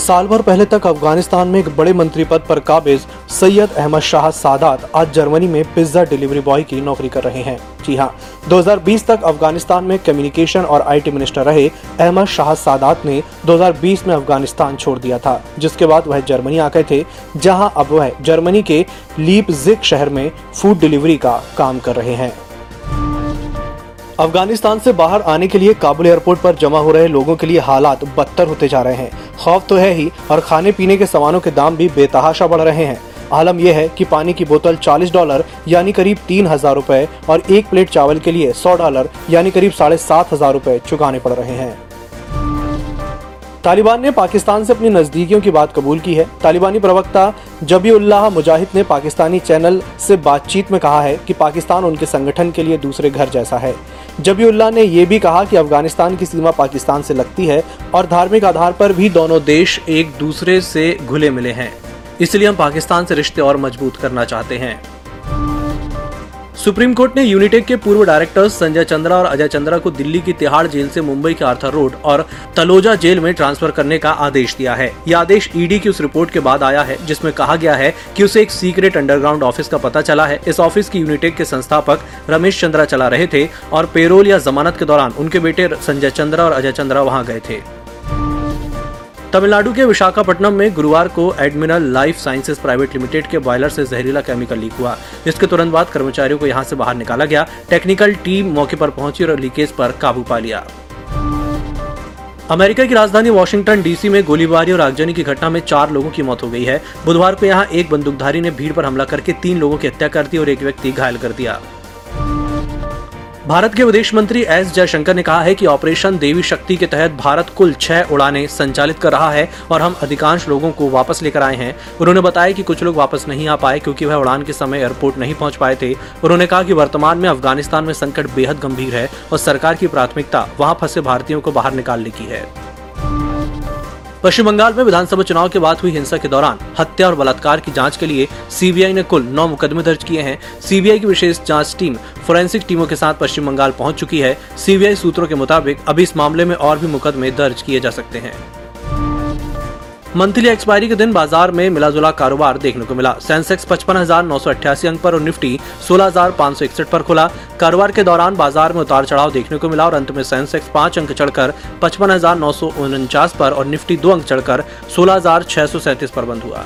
साल भर पहले तक अफ़गानिस्तान में एक बड़े मंत्री पद पर काबिज सैयद अहमद शाह सादात आज जर्मनी में पिज्जा डिलीवरी बॉय की नौकरी कर रहे हैं। जी हाँ 2020 तक अफ़गानिस्तान में कम्युनिकेशन और आईटी मिनिस्टर रहे अहमद शाह सादात ने 2020 में अफ़गानिस्तान छोड़ दिया था, जिसके बाद वह जर्मनी आ गए थे, जहाँ अब वह जर्मनी के लीपजिग शहर में फ़ूड डिलीवरी का काम कर रहे हैं। अफ़गानिस्तान से बाहर आने के लिए काबुल एयरपोर्ट पर जमा हो रहे लोगों के लिए हालात बदतर होते जा रहे हैं। खौफ तो है ही, और खाने पीने के सामानों के दाम भी बेतहाशा बढ़ रहे हैं। आलम यह है कि पानी की बोतल 40 डॉलर, यानी करीब तीन हज़ार रूपए, और एक प्लेट चावल के लिए 100 डॉलर, यानी करीब साढ़े सात हज़ार रूपए चुकाने पड़ रहे हैं। तालिबान ने पाकिस्तान से अपनी नजदीकियों की बात कबूल की है। तालिबानी प्रवक्ता जबीउल्लाह मुजाहिद ने पाकिस्तानी चैनल से बातचीत में कहा है कि पाकिस्तान उनके संगठन के लिए दूसरे घर जैसा है। जबीउल्लाह ने यह भी कहा कि अफ़गानिस्तान की सीमा पाकिस्तान से लगती है और धार्मिक आधार पर भी दोनों देश एक दूसरे से घुले मिले हैं। इसलिए हम पाकिस्तान से रिश्ते और मज़बूत करना चाहते हैं। सुप्रीम कोर्ट ने यूनिटेक के पूर्व डायरेक्टर्स संजय चंद्रा और अजय चंद्रा को दिल्ली की तिहाड़ जेल से मुंबई के आर्थर रोड और तलोजा जेल में ट्रांसफ़र करने का आदेश दिया है। यह आदेश ईडी की उस रिपोर्ट के बाद आया है, जिसमें कहा गया है कि उसे एक सीक्रेट अंडरग्राउंड ऑफ़िस का पता चला है। इस ऑफ़िस की यूनिटेक के संस्थापक रमेश चंद्रा चला रहे थे और पेरोल या जमानत के दौरान उनके बेटे संजय चंद्रा और अजय चंद्रा वहाँ गए थे। तमिलनाडु के विशाखापट्टनम में गुरुवार को Admiral Life Sciences Private Limited के बॉयलर से जहरीला केमिकल लीक हुआ, जिसके तुरंत बाद कर्मचारियों को यहाँ से बाहर निकाला गया। टेक्निकल टीम मौके पर पहुँची और लीकेज पर काबू पा लिया। अमेरिका की राजधानी वॉशिंगटन डीसी में गोलीबारी और आगजनी की घटना में चार लोगों की मौत हो गई है। बुधवार को यहाँ एक बंदूकधारी ने भीड़ पर हमला करके तीन लोगों की हत्या कर दी और एक व्यक्ति घायल कर दिया। भारत के विदेश मंत्री एस जयशंकर ने कहा है कि ऑपरेशन देवी शक्ति के तहत भारत कुल छह उड़ानें संचालित कर रहा है और हम अधिकांश लोगों को वापस लेकर आए हैं। उन्होंने बताया कि कुछ लोग वापस नहीं आ पाए क्योंकि वह उड़ान के समय एयरपोर्ट नहीं पहुँच पाए थे। उन्होंने कहा कि वर्तमान में अफ़गानिस्तान में संकट बेहद गंभीर है और सरकार की प्राथमिकता वहाँ फंसे भारतीयों को बाहर निकालने की है। पश्चिम बंगाल में विधानसभा चुनाव के बाद हुई हिंसा के दौरान हत्या और बलात्कार की जाँच के लिए सीबीआई ने कुल नौ मुकदमे दर्ज किए हैं। सीबीआई की विशेष जाँच टीम फोरेंसिक टीमों के साथ पश्चिम बंगाल पहुँच चुकी है। सीबीआई सूत्रों के मुताबिक अभी इस मामले में और भी मुकदमे दर्ज किए जा सकते हैं। मंथली एक्सपायरी के दिन बाज़ार में मिला जुला कारोबार देखने को मिला। सेंसेक्स पचपन हज़ार नौ सौ अट्ठासी अंक पर और निफ्टी सोलह हज़ार पाँच सौ इकसठ पर खुला। कारोबार के दौरान बाज़ार में उतार चढ़ाव देखने को मिला और अंत में सेंसेक्स पाँच अंक चढ़कर पचपन हज़ार नौ सौ उनचास पर और निफ्टी दो अंक चढ़कर सोलह हज़ार छह सौ सैंतीस पर बंद हुआ।